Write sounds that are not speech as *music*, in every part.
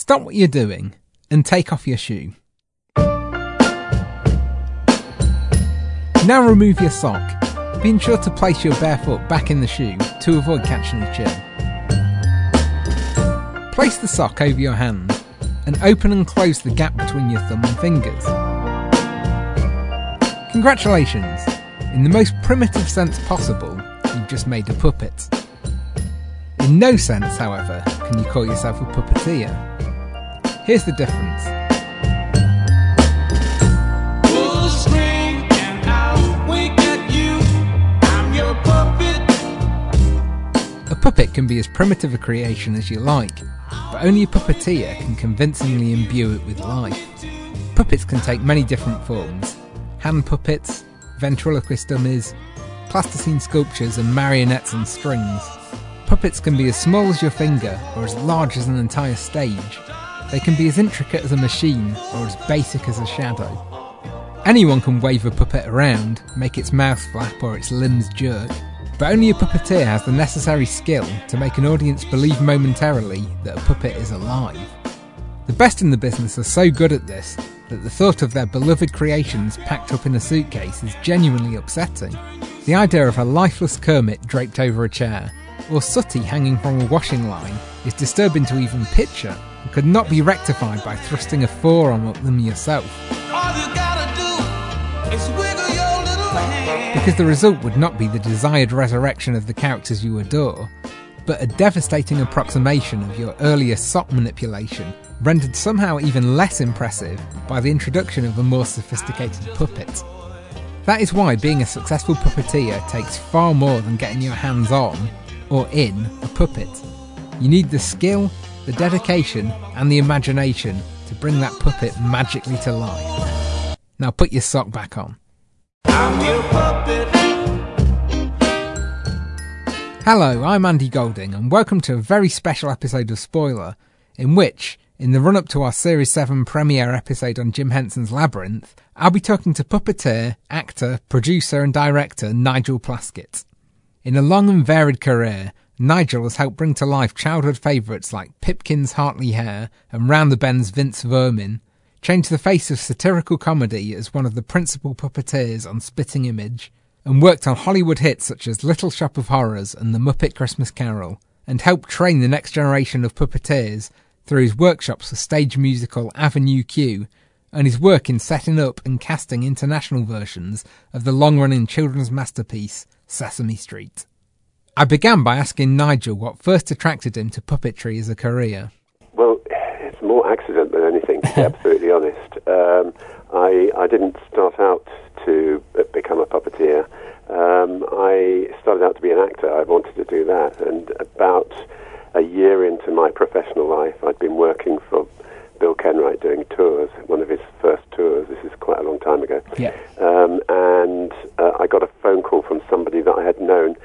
Stop what you're doing and take off your shoe. Now remove your sock, being sure to place your bare foot back in the shoe to avoid catching a chill. Place the sock over your hand and open and close the gap between your thumb and fingers. Congratulations! In the most primitive sense possible, you've just made a puppet. In no sense, however, can you call yourself a puppeteer. Here's the difference. A puppet can be as primitive a creation as you like, but only a puppeteer can convincingly imbue it with life. Puppets can take many different forms hand puppets, ventriloquist dummies, plasticine sculptures, and marionettes on strings. Puppets can be as small as your finger or as large as an entire stage. They can be as intricate as a machine or as basic as a shadow. Anyone can wave a puppet around, make its mouth flap or its limbs jerk, but only a puppeteer has the necessary skill to make an audience believe momentarily that a puppet is alive. The best in the business are so good at this that the thought of their beloved creations packed up in a suitcase is genuinely upsetting. The idea of a lifeless Kermit draped over a chair, or Sooty hanging from a washing line, is disturbing to even picture and could not be rectified by thrusting a forearm up them yourself. Because the result would not be the desired resurrection of the characters you adore, but a devastating approximation of your earlier sock manipulation, rendered somehow even less impressive by the introduction of a more sophisticated puppet. That is why being a successful puppeteer takes far more than getting your hands on, or in, a puppet. You need the skill, the dedication, and the imagination to bring that puppet magically to life. Now put your sock back on. Hello, I'm Andy Golding, and welcome to a very special episode of Spoiler, in which, in the run up to our Series 7 premiere episode on Jim Henson's Labyrinth, I'll be talking to puppeteer, actor, producer, and director Nigel Plaskitt. In a long and varied career, Nigel has helped bring to life childhood favourites like Pipkin's Hartley Hare and Round the Bend's Vince Vermin, change the face of satirical comedy as one of the principal puppeteers on Spitting Image, and worked on Hollywood hits such as Little Shop of Horrors and The Muppet Christmas Carol, and helped train the next generation of puppeteers through his workshops for stage musical Avenue Q and his work in setting up and casting international versions of the long running children's masterpiece Sesame Street. I began by asking Nigel what first attracted him to puppetry as a career. Well, it's more accident than anything, to be *laughs* absolutely honest. Um, I, I didn't start out to become a puppeteer. Um, I started out to be an actor. I wanted to do that. And about a year into my professional life, I'd been working for Bill Kenwright doing tours, one of his first tours. This is quite a long time ago. Yeah. Um, and uh, I got a phone call from somebody that I had known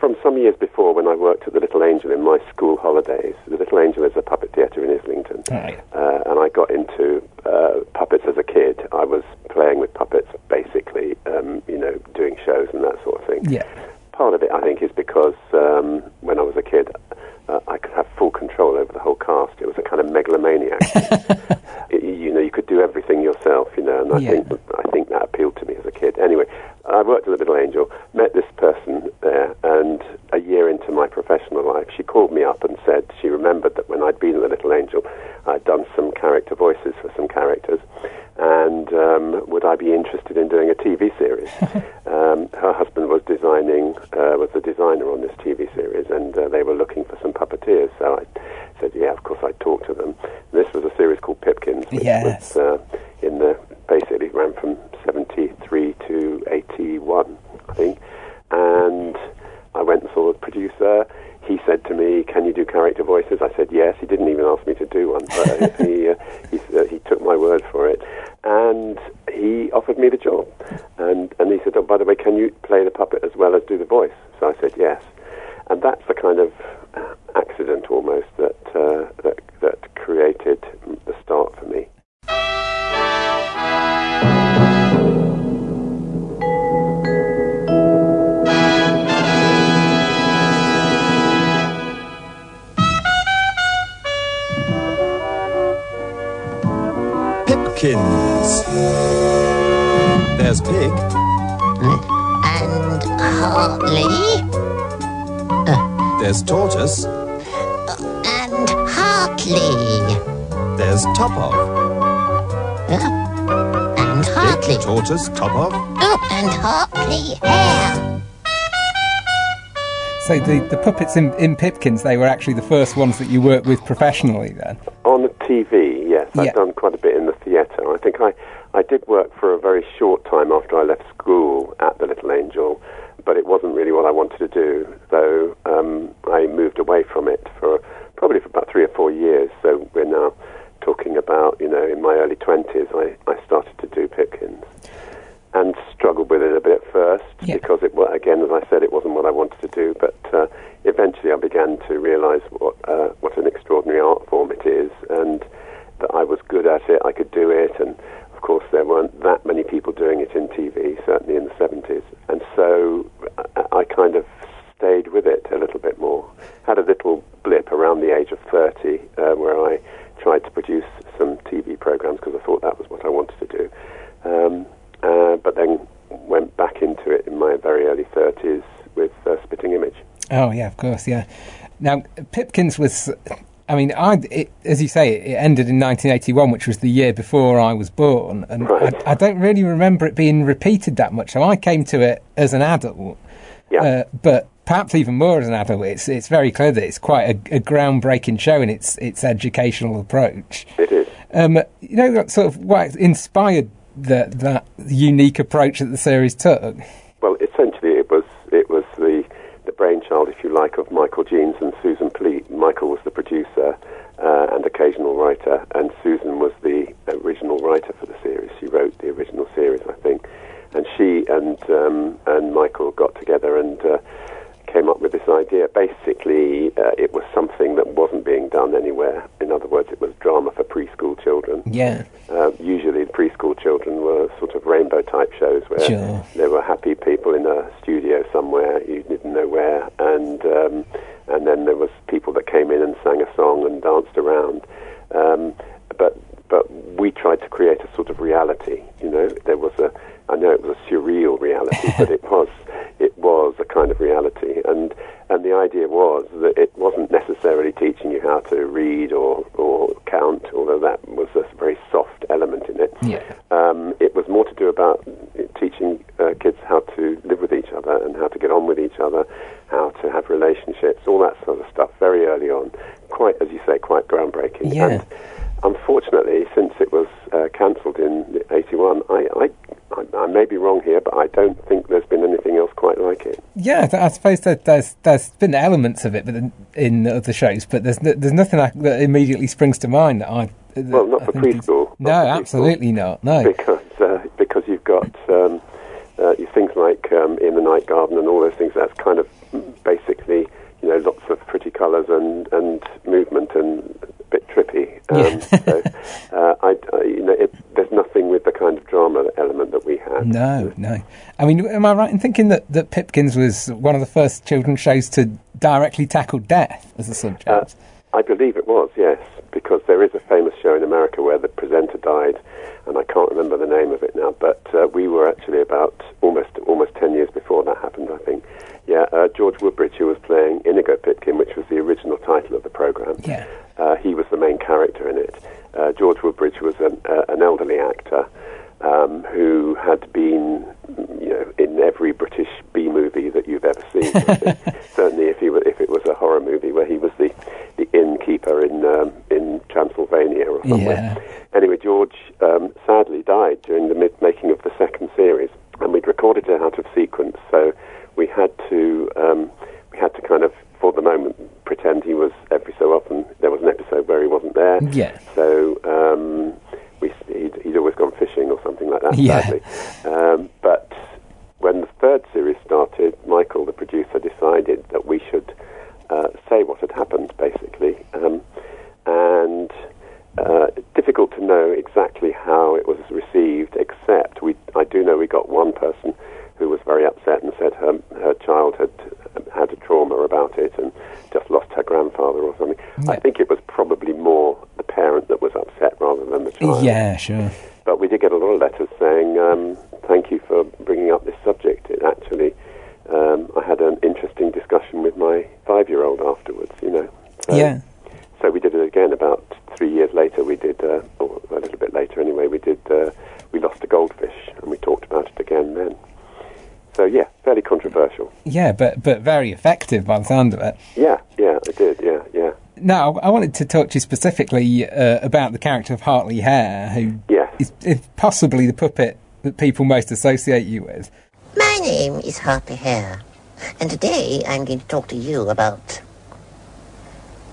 from some years before when I worked at the Little Angel in my school holidays. The Little Angel is a puppet theatre in Islington. Right. Uh, and I got into uh, puppets as a kid. I was playing with puppets, basically, um, you know, doing shows and that sort of thing. Yeah. Part of it, I think, is because um, when I was a kid, uh, I could have full control over the whole cast. It was a kind of megalomaniac. *laughs* it, you know, you could do everything yourself. You know, and I Yeah. think I think that appealed to me as a kid. Anyway, I worked at the Little Angel, met this person there, and a year into my professional life, she called There's Tortoise. Uh, and Hartley. There's Topov. Uh, and Hartley. Pig, Tortoise, Topov. Oh, and Hartley Hare. So the, the puppets in, in Pipkins, they were actually the first ones that you worked with professionally then? On the TV, yes. I've Yeah. done quite a bit in the theatre. I think I, I did work for a very short time after I left school at the Little Angel, but it wasn't really what I wanted to do. So um, I moved away from it for probably for about three or four years. So we're now talking about, you know, in my early 20s, I, I started to do Pipkins. And struggled with it a bit at first Yeah. because it, wa- again, as I said, it wasn't what I wanted to do. But uh, eventually, I began to realise what uh, what an extraordinary art form it is, and that I was good at it. I could do it, and course, there weren't that many people doing it in TV, certainly in the seventies. And so, I, kind of stayed with it a little bit more. Had a little blip around the age of thirty, uh, where I tried to produce some TV programs because I thought that was what I wanted to do. Um, uh, but then went back into it in my very early 30s with uh, Spitting Image. Oh yeah, of course, yeah. Now Pipkins was, I mean, I it, as you say, it ended in 1981, which was the year before I was born, and Right. I, I don't really remember it being repeated that much. So I came to it as an adult, Yeah. uh, but perhaps even more as an adult. It's it's very clear that it's quite a, a groundbreaking show in its its educational approach. It is. Um, you know, that sort of what inspired the, that unique approach that the series took. Well, essentially, it was it was the the brainchild, if you like, of Michael Jeans and Susan Pleat. Michael was the producer uh, and occasional writer, and Susan was the original writer for the series. She wrote the original series, I think, and she and um, and Michael got together and. Uh, Came up with this idea. Basically, uh, it was something that wasn't being done anywhere. In other words, it was drama for preschool children. Yeah, Uh, usually, the preschool children were sort of rainbow type shows where Sure. there were happy people in a studio somewhere you didn't know where, and um, and then there was people that came in and sang a song and danced around. Um, but but we tried to create a sort of reality. You know, there was a I know it was a surreal reality, but it *laughs* was it was a kind of reality, and and the idea was that it wasn't necessarily teaching you how to read or or count, although that was a very soft element in it. yeah. Um, it was more to do about teaching uh, kids how to live with each other and how to get on with each other, how to have relationships, all that sort of stuff very early on. Quite, as you say, quite groundbreaking. Yeah. And unfortunately, since it was uh, cancelled in 81, I, I, I, I may be wrong here, but I don't think there's been anything else quite like it. Yeah, I suppose that there's there's been elements of it, but in, in other shows, but there's there's nothing that immediately springs to mind that I. that Well, not for preschool, not No, for preschool. absolutely not. No. because uh, because you've got um, uh, you- things like um, in the night garden and all those things. That's kind of basically you know lots of pretty colours and and movement and bit trippy. Um, so uh, I, I you know it, there's nothing with the kind of drama element that we had. No, no. I mean, am I right in thinking that, that Pipkins was one of the first children's shows to directly tackle death as a subject? Uh, I believe it was, yes, because there is a famous show in America where the presenter died, and I can't remember the name of it now. But uh, we were actually about almost almost ten years before that happened, I think. Yeah, uh, George Woodbridge, who was playing Inigo Pipkin, which was the original title of the program. Yeah. Uh, he was the main character in it. Uh, George Woodbridge was an, uh, an elderly actor um, who had been, you know, in every British B movie that you've ever seen. *laughs* Certainly, if he were, if it was a horror movie where he was the, the innkeeper in um, in Transylvania or somewhere. Anyway, George um, sadly died during the mid making of the second series, and we'd recorded it out of sequence, so we had to um, we had to kind of, for the moment, pretend he was every so often there was an episode where he wasn't there. Yeah. So um, we he'd, he'd always gone fishing or something like that. Yeah. Um, but when the third series started, Michael, the producer, decided that we should uh, say what had happened, basically, um, and uh, difficult to know exactly how it was received. Except we, I do know we got one person who was very upset and said her her child had had a trauma about it and just lost her grandfather or something. I think it was probably more the parent that was upset rather than the child. Yeah, sure. but we did get a lot of letters saying um, thank you for bringing up this subject. It actually, um, I had an interesting discussion with my five-year-old afterwards. You know. So, yeah. So we did it again about three years later. We did, uh, or a little bit later anyway. We did. Uh, we lost a goldfish, and we talked about it again then. So yeah, fairly controversial. Yeah, but but very effective by the sound of it. Yeah, yeah, it did. Yeah, yeah. Now, I wanted to talk to you specifically uh, about the character of Hartley Hare, who Yes. is, is possibly the puppet that people most associate you with. My name is Hartley Hare, and today I'm going to talk to you about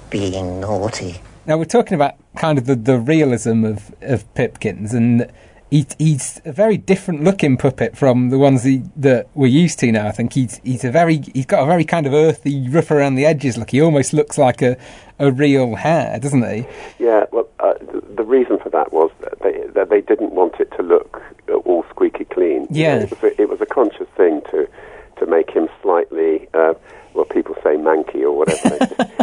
being naughty. Now, we're talking about kind of the, the realism of, of Pipkins, and he, he's a very different looking puppet from the ones he, that we're used to now. I think he's he's a very he's got a very kind of earthy, rough around the edges look. He almost looks like a, a real hare, doesn't he? Yeah, well, uh, the reason for that was that they, that they didn't want it to look uh, all squeaky clean. Yeah. it was, a, it was a conscious thing to to make him slightly, uh, well, people say manky or whatever.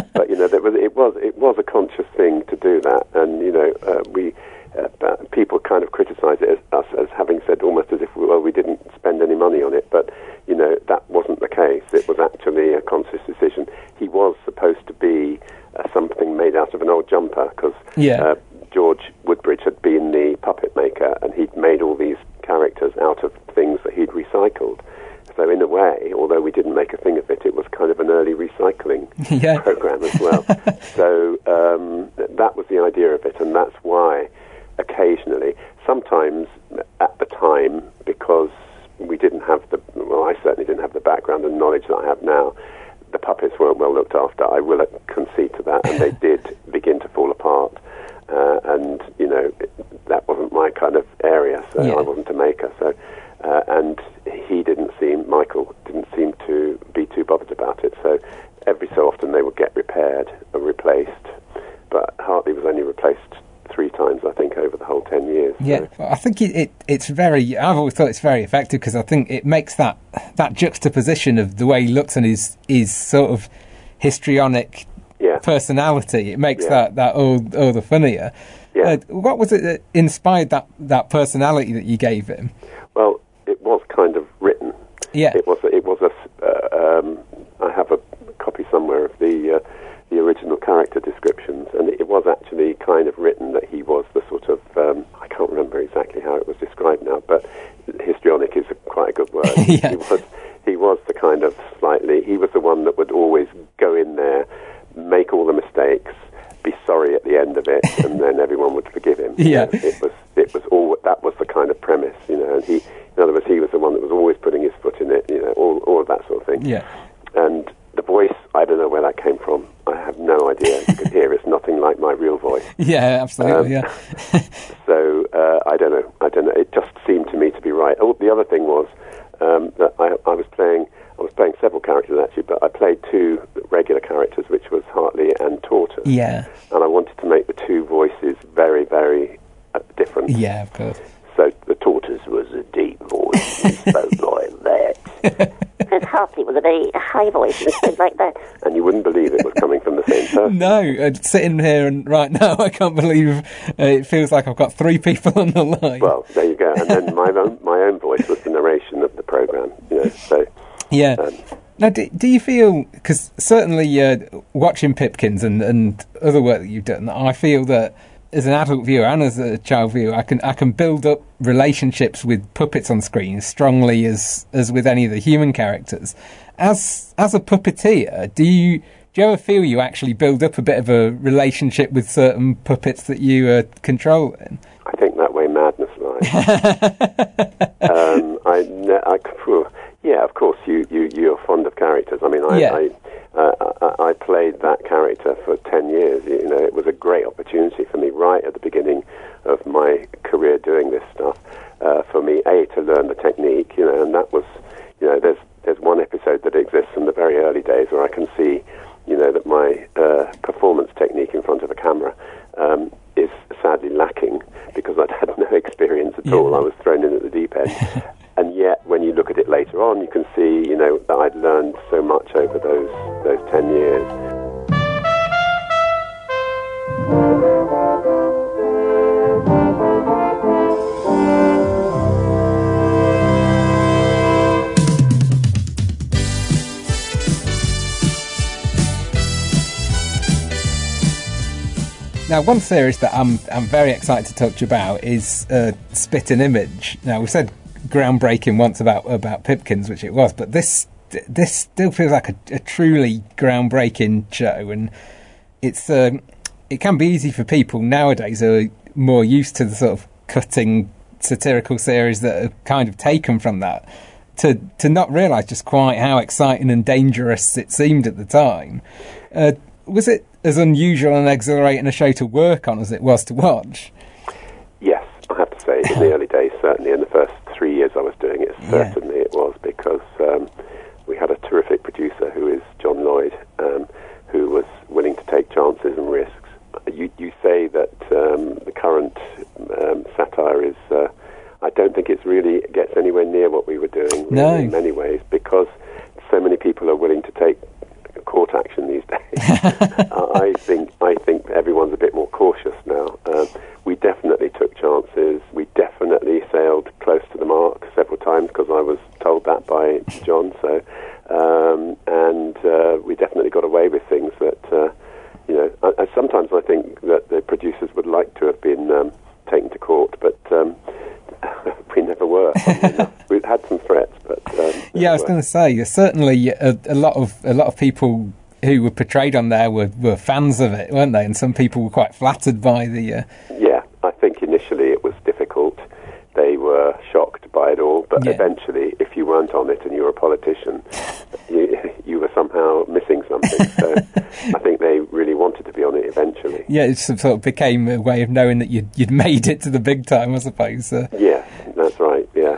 *laughs* but you know, there was, it was it was a conscious thing to do that, and you know, uh, we uh, people kind of criticise it as us as having said almost as if well we didn't spend any money on it, but you know that wasn't the case. It was actually a conscious decision. He was supposed to be uh, something made out of an old jumper because Yeah. uh, George Woodbridge had been the puppet maker and he'd made all these characters out of things that he'd recycled. So in a way, although we didn't make a thing of it, it was kind of an early recycling *laughs* Yeah. program as well. *laughs* so um, th- that was the idea of it, and that's why occasionally, sometimes at the time, because we didn't have the, well, I certainly didn't have the background and knowledge that I have now, the puppets weren't well looked after. I will concede to that, and they *laughs* did begin to fall apart. Uh, and you know it, that wasn't my kind of area, so Yeah. I wasn't a maker. So, uh, and he didn't seem, Michael didn't seem to be too bothered about it. So, every so often they would get repaired or replaced, but Hartley was only replaced three times, I think, over the whole ten years. so- Yeah, I think it, it it's very. I've always thought it's very effective because I think it makes that that juxtaposition of the way he looks and his his sort of histrionic yeah. personality. It makes Yeah. that that all all the funnier. Yeah. Uh, what was it that inspired that that personality that you gave him? Well, it was kind of written. Yeah. It was. It was a. Uh, um, I have a copy somewhere of the uh, the original character descriptions, and it was actually kind of written that he was the sort of. Um, I can't remember exactly how it was described now, but histrionic is a, quite a good word. *laughs* Yeah. He was. He was the kind of slightly. He was the one that would always go in there, make all the mistakes, be sorry at the end of it, *laughs* and then everyone would forgive him. Yeah. it was. It was all. That was the kind of premise, you know. And he, in other words, he was the one that was always putting his foot in it, you know, all all of that sort of thing. Yeah, And the voice, I don't know where that came from. I have no idea. You can hear it's nothing like my real voice. *laughs* yeah, absolutely. Um, yeah, *laughs* So uh, I don't know. I don't know. It just seemed to me to be right. Oh, the other thing was um, that I, I was playing. I was playing several characters actually, but I played two regular characters, which was Hartley and Tortoise. yeah, And I wanted to make the two voices very, very uh, different. yeah. Of course. So the Tortoise was a deep voice. He spoke *laughs* like that. And Hartley with a very high voice and spoke like that. *laughs* And you wouldn't believe it was coming from the same person. *laughs* No, uh, sitting here and right now, I can't believe uh, it feels like I've got three people on the line. Well, there you go. And then my own, my own voice was the narration of the program. You know, so Yeah. Um, now, do, do you feel because certainly uh, watching Pipkins and, and other work that you've done, I feel that as an adult viewer and as a child viewer, I can I can build up relationships with puppets on screen as strongly as as with any of the human characters. As as a puppeteer, do you do you ever feel you actually build up a bit of a relationship with certain puppets that you are controlling? I think that way madness lies. *laughs* um, I, I, yeah, of course, you, you, you're fond of characters. I mean, I, Yeah. I, uh, I, I played that character for 10 years. You know, it was a great opportunity for me right at the beginning of my career doing this stuff. Uh, for me, A, to learn the technique, you know, and that was, you know, there's, there's one episode that exists from the very early days where I can see, you know, that my uh, performance technique in front of a camera um, is sadly lacking because I'd had no *laughs* experience at all. I was thrown in at the deep end. *laughs* And yet, when you look at it later on, you can see, you know, that I'd learned so much over those, those 10 years. Now, one series that I'm I'm very excited to talk to you about is uh, Spitting Image. Now, we said groundbreaking once about about Pipkins, which it was, but this this still feels like a, a truly groundbreaking show, and it's um, it can be easy for people nowadays who are more used to the sort of cutting satirical series that are kind of taken from that to to not realise just quite how exciting and dangerous it seemed at the time. Uh, was it as unusual and exhilarating a show to work on as it was to watch? Yes, I have to say, in the *laughs* early days, certainly in the first three years I was it, Yeah. certainly it was because um, we had a terrific producer who is John Lloyd, um, who was willing to take chances and risks. You, you say that um, the current um, satire is. Uh, I don't think it's really gets anywhere near what we were doing really, No. in many ways because so many people are willing to take court action these days. *laughs* I think I think everyone's a bit more cautious now. Um, we definitely took chances. We definitely sailed close to the mark several times because I was told that by John. So, um, and uh, we definitely got away with things that uh, you know. I, I, sometimes I think that the producers would like to have been um, taken to court, but. Um, *laughs* we never were. *laughs* We've had some threats, but um, Yeah, I was going to say certainly a, a lot of a lot of people who were portrayed on there were, were fans of it, weren't they? And some people were quite flattered by the. Uh, Yeah, I think initially it was. They were shocked by it all, but Yeah. eventually, if you weren't on it and you were a politician, *laughs* you, you were somehow missing something. so *laughs* I think they really wanted to be on it eventually. yeah, it sort of became a way of knowing that you'd you'd made it to the big time, I suppose. Uh, Yeah, that's right. Yeah,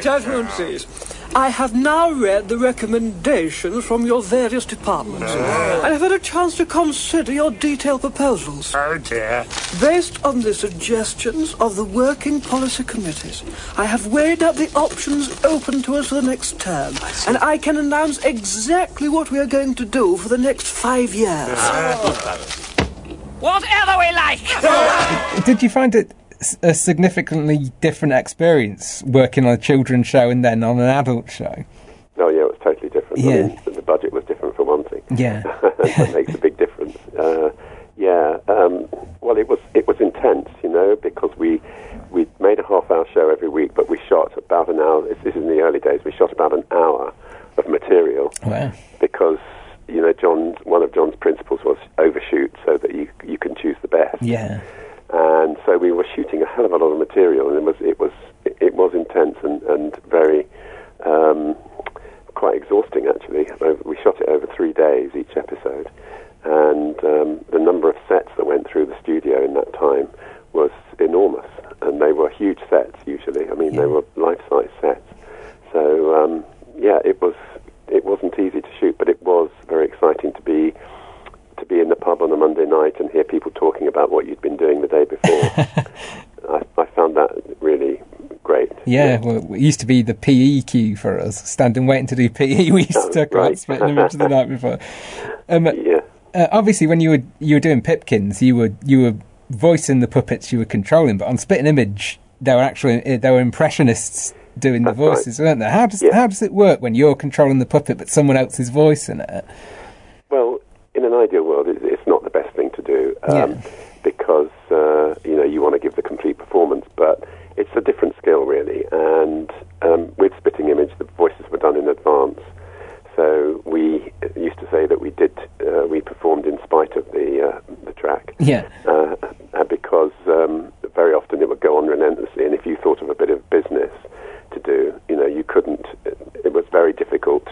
Gentlemen, please. I have now read the recommendations from your various departments. I have had a chance to consider your detailed proposals. Oh dear. Based on the suggestions of the working policy committees, I have weighed up the options open to us for the next term, and I can announce exactly what we are going to do for the next five years. Whatever we like. did you find it s- a significantly different experience working on a children's show and then on an adult show? Oh yeah, it was totally different. Yeah. I mean, the budget was different for one thing. Yeah. *laughs* that makes a big difference. Uh, yeah. Um, well, it was it was intense, you know, because we we made a half hour show every week, but we shot about an hour. This this is in the early days. We shot about an hour of material Wow. because you know John one of John's principles was overshoot so that you you can choose the best. Yeah. And so we were shooting a hell of a lot of material, and it was it was it was intense and and very. Um, quite exhausting actually. We shot it over three days each episode, and um, the number of sets that went through the studio in that time was enormous, and they were huge sets usually. I mean, Yeah. they were life-size sets. So um, yeah, it was it wasn't easy to shoot, but it was very exciting to be to be in the pub on a Monday night and hear people talking about what you'd been doing the day before. *laughs* I, I found that really great. Yeah, well, it used to be the PE queue for us, standing waiting to do PE. *laughs* We used to Oh, talk about right. spitting the night before. Um, Yeah. uh, obviously, when you were you were doing Pipkins, you were you were voicing the puppets you were controlling, but on Spitting Image, they were actually uh, they were impressionists doing the That's right. voices, weren't they? How does Yeah. how does it work when you're controlling the puppet, but someone else is voicing it? In an ideal world, it's not the best thing to do um, Yeah. because uh, you know you want to give the complete performance, but it's a different skill really. And um, with Spitting Image, the voices were done in advance, so we used to say that we did uh, we performed in spite of the uh, the track. Yeah, uh, uh, because um, very often it would go on relentlessly, and if you thought of a bit of business to do, you know, you couldn't. It was very difficult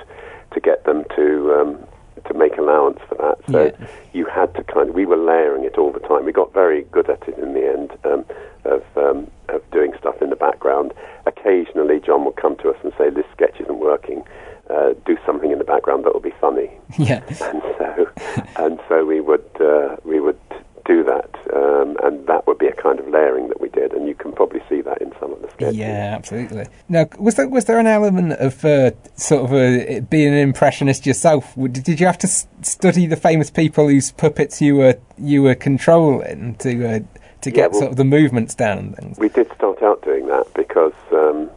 to get them to um, to make allowance for that. So Yeah. you had to kind of. We were layering it all the time. We got very good at it in the end um, of um, of doing stuff in the background. Occasionally, John would come to us and say, "This sketch isn't working." Uh, do something in the background that will be funny yeah, and so and so we would uh, we would do that, um, and that would be a kind of layering that we did, and you can probably see that in some of the sketches. yeah, absolutely. Now, was there was there an element of uh, sort of uh being an impressionist yourself? Did you have to s- study the famous people whose puppets you were you were controlling to uh, to Yeah, get well- sort of the movements down and things? We did start out doing that because um,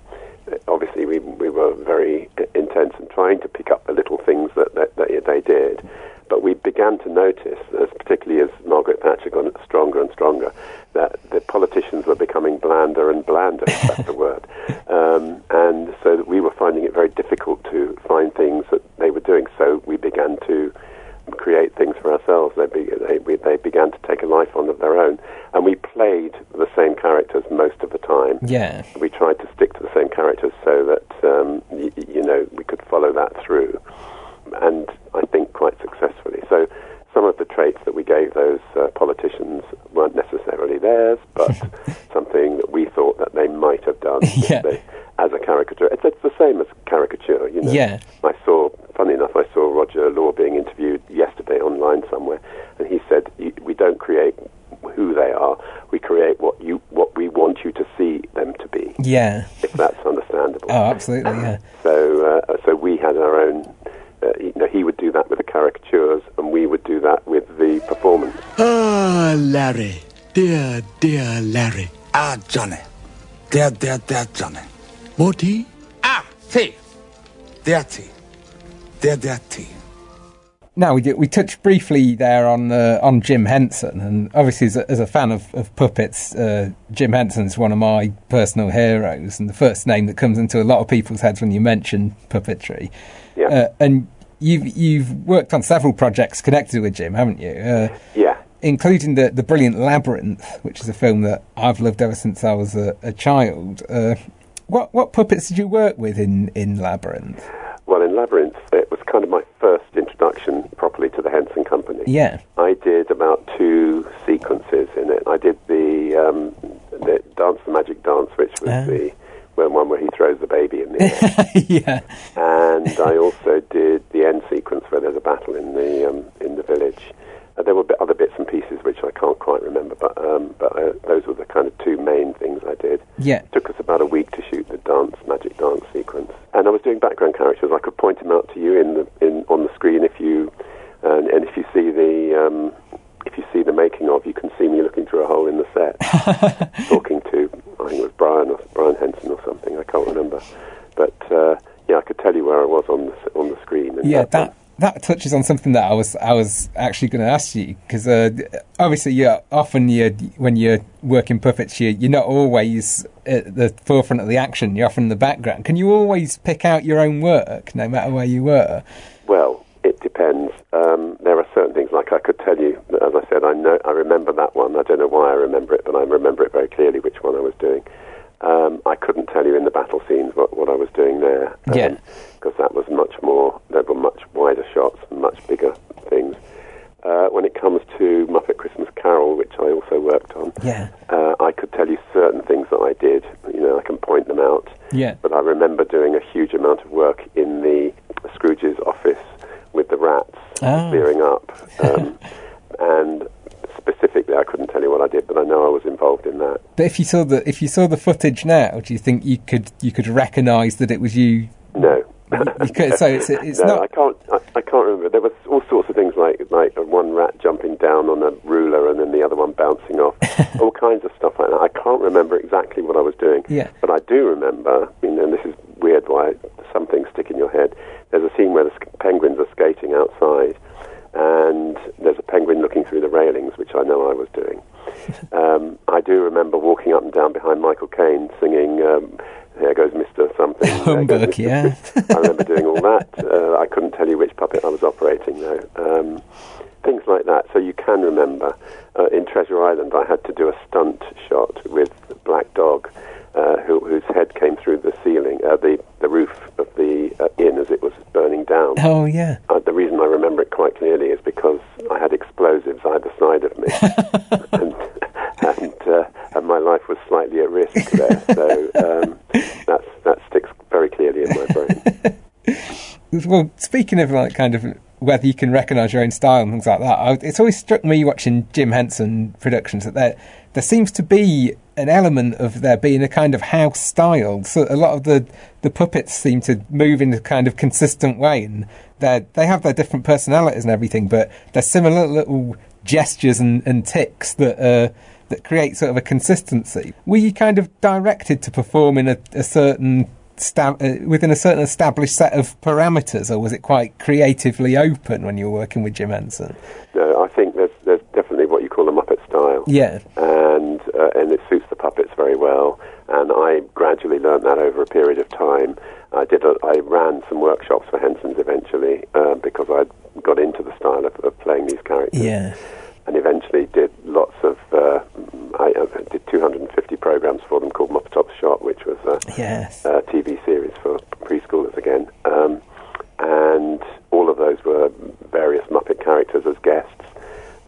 obviously we we were very intense and trying to pick up the little things that that, that they did, but we began to notice, as particularly as Margaret Thatcher got stronger and stronger, that the politicians were becoming blander and blander, if that's the word. *laughs* Um, and so that we were finding it very difficult to find things that they were doing. So we began to create things for ourselves. They, be, they, we, they began to take a life on of their own. And we played the same characters most of the time. Yeah. We tried to stick to the same characters so that, um, y- you know, we could follow that through. And I think quite successfully. So some of the traits that we gave those uh, politicians weren't necessarily theirs, but *laughs* something that we thought that they might have done *laughs* Yeah. they, as a caricature. It's, it's the same as caricature, you know. Yeah. I saw, funny enough, I saw Roger Law being interviewed yesterday online somewhere, and he said, "We don't create who they are; we create what you, what we want you to see them to be." Yeah. If that's understandable. Oh, absolutely. Yeah. *laughs* So, uh, so we had our own. Uh, you know, he would do that with the caricatures, and we would do that with the performance. Larry. Dear, dear Larry. Ah, Johnny. Dear, dear, dear Johnny. Morty? Ah, tea. Dear tea. Dear, dear tea. Now we did, we touched briefly there on uh, on Jim Henson, and obviously as a, as a fan of, of puppets, uh, Jim is one of my personal heroes, and the first name that comes into a lot of people's heads when you mention puppetry. Yeah. Uh, and you've you've worked on several projects connected with Jim, haven't you? Uh, Yeah. Including the the brilliant Labyrinth, which is a film that I've loved ever since I was a, a child. Uh, what what puppets did you work with in, in Labyrinth? Well, in Labyrinth, it was kind of my first introduction properly to the Henson Company. Yeah. I did about two sequences in it. I did the um, the dance, the magic dance, which was Ah. the when one where he throws the baby in the air, *laughs* yeah. and I also did the end sequence where there's a battle in the um, in the village. Uh, there were other bits and pieces which I can't quite remember, but um, but uh, those were the kind of two main things I did. Yeah. It took us about a week to shoot the dance, magic dance sequence, and I was doing background characters. I could point them out to you in the in on the screen if you and, and if you see the um, if you see the making of, you can see me looking through a hole in the set, *laughs* talking to I think it was Brian or Brian Henson or something. I can't remember, but uh, yeah, I could tell you where I was on the on the screen. And Yeah, that that touches on something that I was I was actually going to ask you because uh, obviously you often you when you're working puppets you you're not always at the forefront of the action. You're often in the background. Can you always pick out your own work no matter where you were? Well, it depends. Um, there are certain things, like I could tell you, as I said, I know, I remember that one. I don't know why I remember it, but I remember it very clearly which one I was doing. Um, I couldn't tell you in the battle scenes what, what I was doing there. Um, Yeah. Because that was much more, there were much wider shots and much bigger things. Uh, when it comes to Muppet Christmas Carol, which I also worked on, Yeah, uh, I could tell you certain things that I did. You know, I can point them out. yeah, But I remember doing a huge amount of work in the Scrooge's office with the rats Ah. clearing up. Um, *laughs* and specifically, I couldn't tell you what I did, but I know I was involved in that. but if you saw the if you saw the footage now, do you think you could you could recognise that it was you? No. You could, so it's *laughs* it's no, not. I can't. I, I can't remember. There was all sorts of things like like one rat jumping down on a ruler and then the other one bouncing off. *laughs* all kinds of stuff like that. I can't remember exactly what I was doing. Yeah. But I do remember. I mean, and this is weird. Why some things stick in your head. There's a scene where the penguins are skating outside, and there's a penguin looking through the railings, which I know I was doing. *laughs* Um, I do remember walking up and down behind Michael Caine singing. Um, there goes Mr. Something. *laughs* Humbug, yeah. I remember doing all that. Uh, I couldn't tell you which puppet I was operating though. Um, things like that. So you can remember. Uh, in Treasure Island, I had to do a stunt shot with Black Dog, uh, who, whose head came through the ceiling, uh, the the roof of the uh, inn as it was burning down. Oh yeah, Uh, the reason I remember it quite clearly is because I had explosives either side of me, *laughs* and and, uh, and my life was slightly at risk there. So um, that's that sticks very clearly in my brain. *laughs* Well, speaking of like kind of whether you can recognise your own style and things like that, I, it's always struck me watching Jim Henson productions that there there seems to be an element of there being a kind of house style. So a lot of the the puppets seem to move in a kind of consistent way, and they they have their different personalities and everything, but there's similar little gestures and, and ticks that uh, that create sort of a consistency. Were you kind of directed to perform in a, a certain sta- uh, within a certain established set of parameters, or was it quite creatively open when you were working with Jim Henson? No, I think there's there's definitely what you call a Muppet style. Yeah. and uh, and it suits the puppets very well. And I gradually learned that over a period of time. I did. A, I ran some workshops for Henson's eventually uh, because I got into the style of, of playing these characters. Yeah. And eventually did lots of. Uh, I uh, did 250 programs for them called Mopatop's Shop, which was a, Yes. a TV series for preschoolers again. Um, and all of those were various Muppet characters as guests.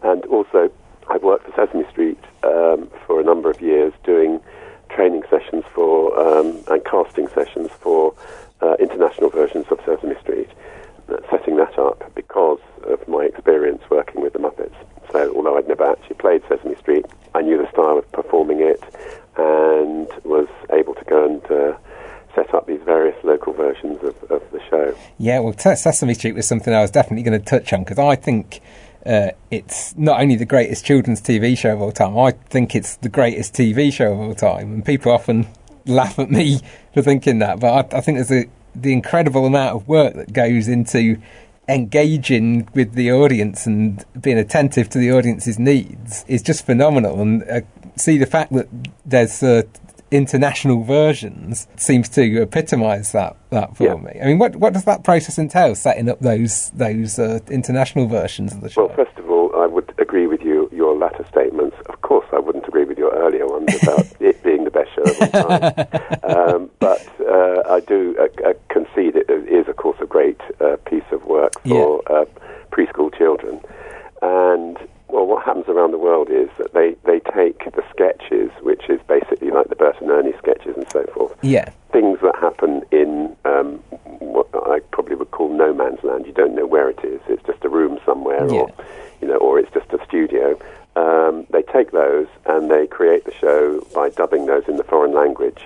And also, I've worked for Sesame Street um, for a number of years doing training sessions for um, and casting sessions for uh, international versions of Sesame Street, setting that up because of my experience working with the Muppets. I'd never actually played Sesame Street, I knew the style of performing it and was able to go and uh, set up these various local versions of, of the show. Yeah, well, Sesame Street was something I was definitely going to touch on because I think uh, it's not only the greatest children's TV show of all time, I think it's the greatest TV show of all time. And people often laugh at me *laughs* for thinking that, but I, I think there's a, the incredible amount of work that goes into engaging with the audience and being attentive to the audience's needs is just phenomenal. And uh, see the fact that there's uh, international versions seems to epitomise that that for Yeah. me. I mean, what what does that process entail? Setting up those those uh, international versions of the show. Well, first of all, I would agree with you, your latter statements. Of course, I wouldn't agree with your earlier ones about *laughs* it being the best show of all time. *laughs* um, but uh, I do uh, uh, concede it is, of course, a great uh, piece of work for uh, preschool children. And, well, what happens around the world is that they, they take the sketches, which is basically like the Bert and Ernie sketches and so forth, yeah, things that happen in um, what I probably would call no man's land. You don't know where it is. It's just a room somewhere, or you know, or it's just a studio. Um, they take those and they create the show by dubbing those in the foreign language.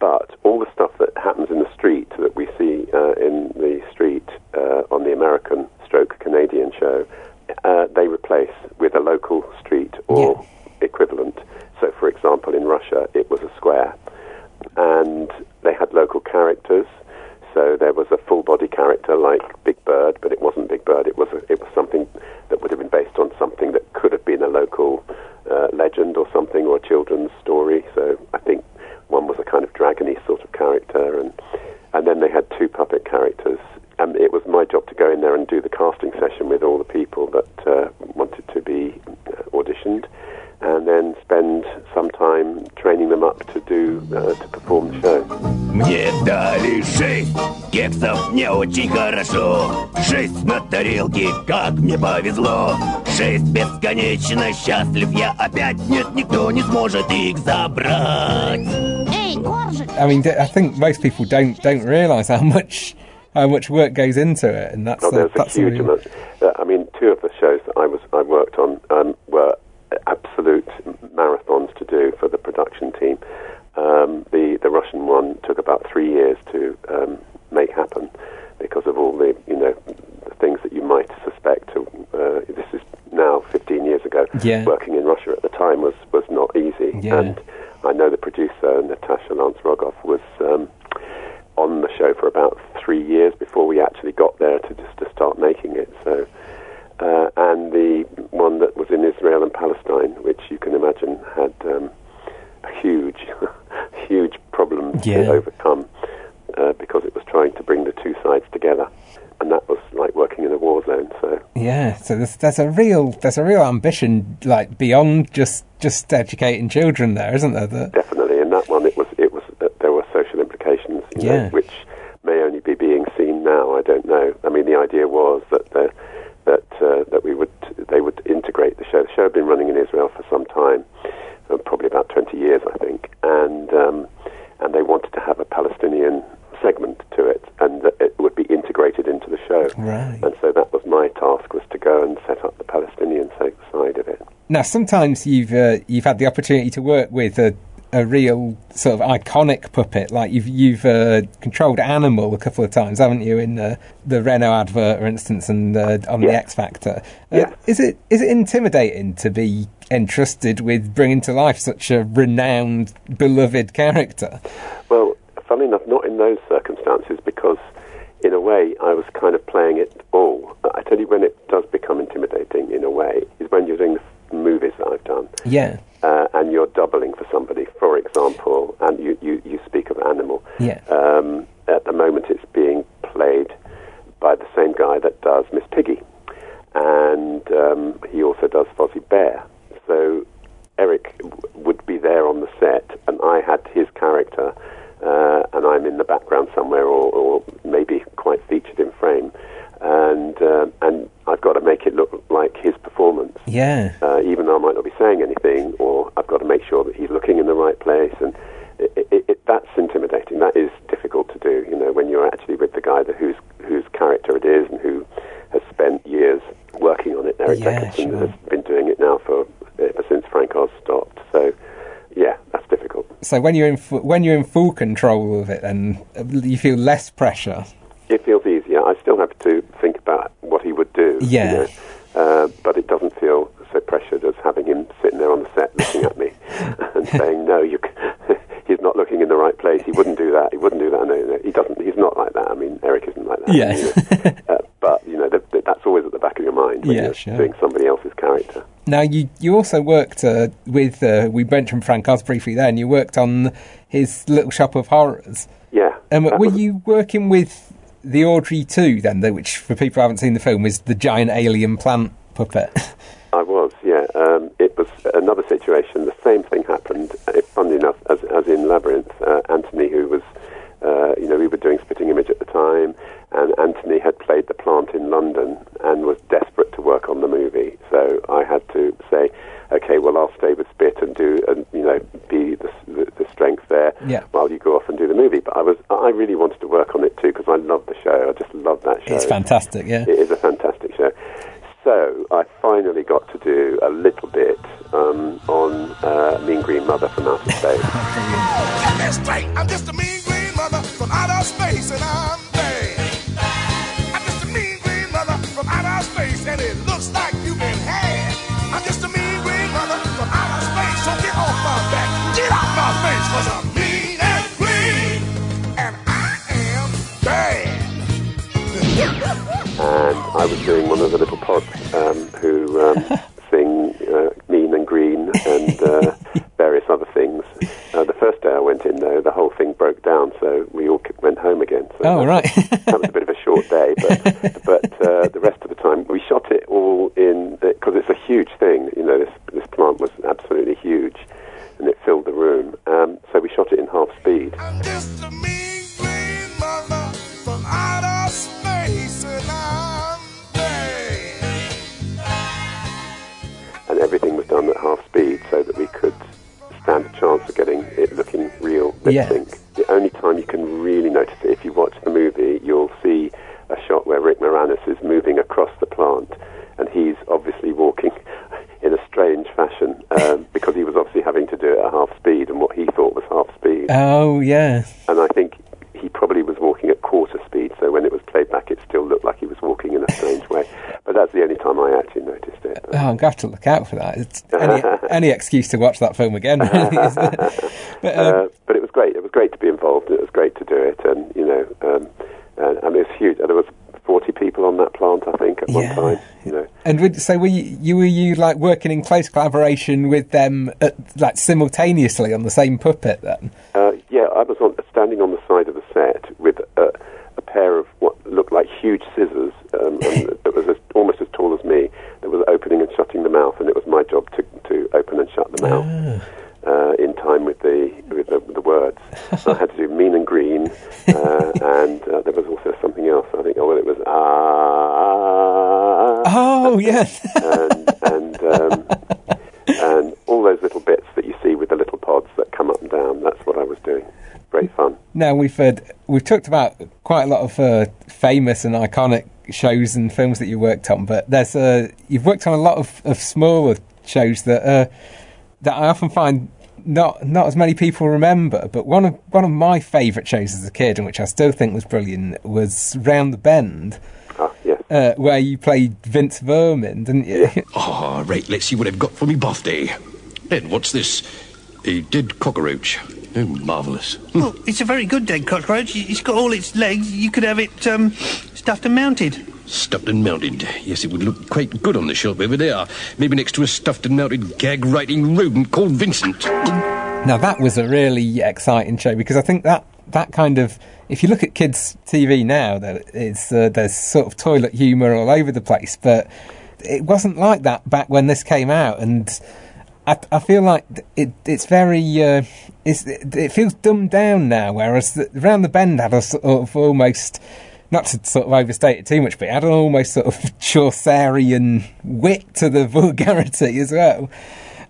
But all the stuff that happens in the street that we see uh, in the street uh, on the American stroke Canadian show, uh, they replace with a local street or equivalent. So, for example, in Russia, it was a square and they had local characters. So there was a full body character like Big Bird, but it wasn't Big Bird. It was a, it was как мне повезло Шесть бесконечно счастлив я опять Нет, никто не сможет их забрать I mean, I think most people don't don't realise how much how much work goes into it, and that's Oh, uh, there's a that's huge something- amount. Yeah. and I know the producer Natasha Lance Rogoff was. Um, on the show for about three years before we actually got there to just to start making it. So, uh, and the one that was in Israel and Palestine, which you can imagine had um, a huge, huge problem Yeah. to overcome uh, because it was trying to bring the two sides together, and that was like working in a war zone. So. Yeah, so there's there's a real there's a real ambition like beyond just just educating children there, isn't there? That Definitely, in that one, it was it was uh, there were social implications, you know, Yeah. which may only be being seen now. I don't know. I mean, the idea was that the, that uh, that we would they would integrate the show. The show had been running in Israel for some time, uh, probably about twenty years, I think, and um, and they wanted to have a Palestinian segment to it, and that it would be integrated into the show. Right. And so that was my task was to go and set up the Palestinian sa- side of it. Now sometimes you've uh, you've had the opportunity to work with a a real sort of iconic puppet, like you've you've uh, controlled Animal a couple of times, haven't you? In uh, the Renault advert, for instance, and uh, on the X Factor. Uh, Yeah. Is it is it intimidating to be entrusted with bringing to life such a renowned, beloved character? Well, funnily enough, not in those circumstances because, in a way, I was kind of playing it all. I tell you, when it does become intimidating, in a way, is when you're doing the f- movies that I've done. Yeah. Uh, and you're doubling for somebody, for example, and you, you, you speak of Animal. Yeah. Um, at the moment, it's being played by the same guy that does Miss Piggy, and um, he also does Fozzie Bear. So Eric w- would be there on the set, and I had his character, uh, and I'm in the background somewhere, or, or maybe quite featured in frame, and um and I've got to make it look like his performance Yeah. uh, even though I might not be saying anything, or I've got to make sure that he's looking in the right place, and it, it, it, that's intimidating. That is difficult to do, you know, when you're actually with the guy that whose whose character it is and who has spent years working on it. Eric Yeah, Jacobson sure. has been doing it now for ever since Frank Oz stopped. So, yeah, that's difficult. So when you're in when you're in full control of it, and you feel less pressure. It feels easier. I still have to think about what he would do. you Yeah. know, uh, but it doesn't feel so pressured as having him sitting there on the set looking at me *laughs* and saying, "No, you." c- *laughs* He's not looking in the right place. He wouldn't do that. He wouldn't do that. No, no, he doesn't. He's not like that. I mean, Eric isn't like that. Yeah. you *laughs* know. uh, but you know, th- th- that's always at the back of your mind when Yeah, you're sure. doing somebody else's character. Now you you also worked uh, with uh, we mentioned Frank Oz briefly there, and you worked on his Little Shop of Horrors. Yeah. Um, were was- you working with the Audrey II then, though, which for people who haven't seen the film is the giant alien plant puppet? *laughs* I was, yeah. Um, it was another situation. The same thing happened, uh, funnily enough, as, as in Labyrinth. Uh, Anthony, who was, uh, you know, we were doing Spitting Image at the time, and Anthony had played the plant in London and was desperate to work on the movie. So I had to say, okay, well, I'll stay with Spit and do, and you know, be the, the, the strength there Yeah. while you go off and do the movie. But I was, I really wanted to work on it too because I love the show. I just love that show. it's fantastic, yeah. It is a fantastic show. So I finally got to do a little bit um, on uh, Mean Green Mother from Outer *laughs* Space. Get straight. I'm just a mean green mother from outer space, and I'm bad. I'm just a mean green mother from outer space, and it looks like you've been had. I'm just a mean green mother from outer space, so get off my back, get out my face, cause I'm mean and green, and I am bad. and I was doing one of the little pods um, who um, *laughs* sing uh, Mean and Green and uh, various other things. Uh, the first day I went in, though, the whole thing broke down, so we all went home again. So Oh that- right. that was a bit of a short day, but *laughs* going to have to look out for that. It's any, *laughs* any excuse to watch that film again, really. *laughs* But, um, uh, but it was great. It was great to be involved. It was great to do it, and you know, um, and, and it was huge. There was forty people on that plant, I think, at Yeah. one time. You know, and would, so were you, you were you like working in close collaboration with them, at, like simultaneously on the same puppet then? uh, yeah, I was on, standing on the side of the set with a, a pair of what looked like huge scissors um, and that was as, almost as tall as me. That was opening and shutting the mouth, and it was my job to to open and shut the mouth. Uh, in time with the with the, the words, so I had to do mean and green, uh, and uh, there was also something else. I think, oh, well, it was ah, Oh yes. and and um, and all those little bits that you see with the little pods that come up and down. That's what I was doing. Great fun. now we've heard, we've talked about quite a lot of uh, famous and iconic shows and films that you worked on, but there's uh, you've worked on a lot of, of smaller shows that uh, that I often find not not as many people remember. But one of one of my favourite shows as a kid, and which I still think was brilliant, was Round the Bend. Ah, yes. Uh, where you played Vince Vermin, didn't you? *laughs* Ah, right, let's see what I've got for me birthday. Ed, what's this? A dead cockroach. Oh, marvellous. Well, it's a very good dead cockroach. It's got all its legs. You could have it um, stuffed and mounted. Stuffed and mounted. Yes, it would look quite good on the shelf over there. Maybe next to a stuffed and mounted gag writing rodent called Vincent. Now that was a really exciting show because I think that that kind of if you look at kids TV now, that it's uh, there's sort of toilet humour all over the place, but it wasn't like that back when this came out, and I, I feel like it it's very uh, it's, it feels dumbed down now, whereas the, Round the Bend had a sort of almost. Not to sort of overstate it too much, but it had an almost sort of *laughs* Chaucerian wit to the *laughs* vulgarity as well.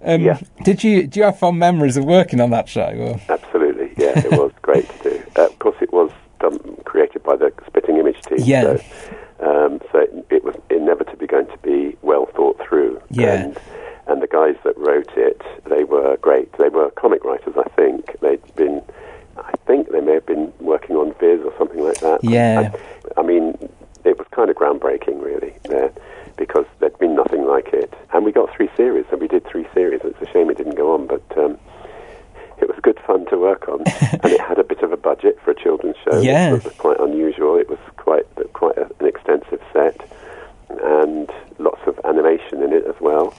Um, Yeah. Did you do you have fond memories of working on that show? Or? Absolutely, yeah, it was *laughs* great to do. Uh, of course, it was done, created by the Spitting Image team. Yeah. So, um, so it, it was inevitably going to be well thought through. Yeah. And, and the guys that wrote it, they were great. They were comic writers, I think. They'd been, I think they may have been working on Viz or something like that. Yeah. I, I mean, it was kind of groundbreaking, really, there, because there'd been nothing like it. And we got three series, and we did three series. It's a shame it didn't go on, but um, it was good fun to work on. *laughs* and it had a bit of a budget for a children's show. Yeah. It was quite unusual. It was quite quite a, an extensive set, and lots of animation in it as well.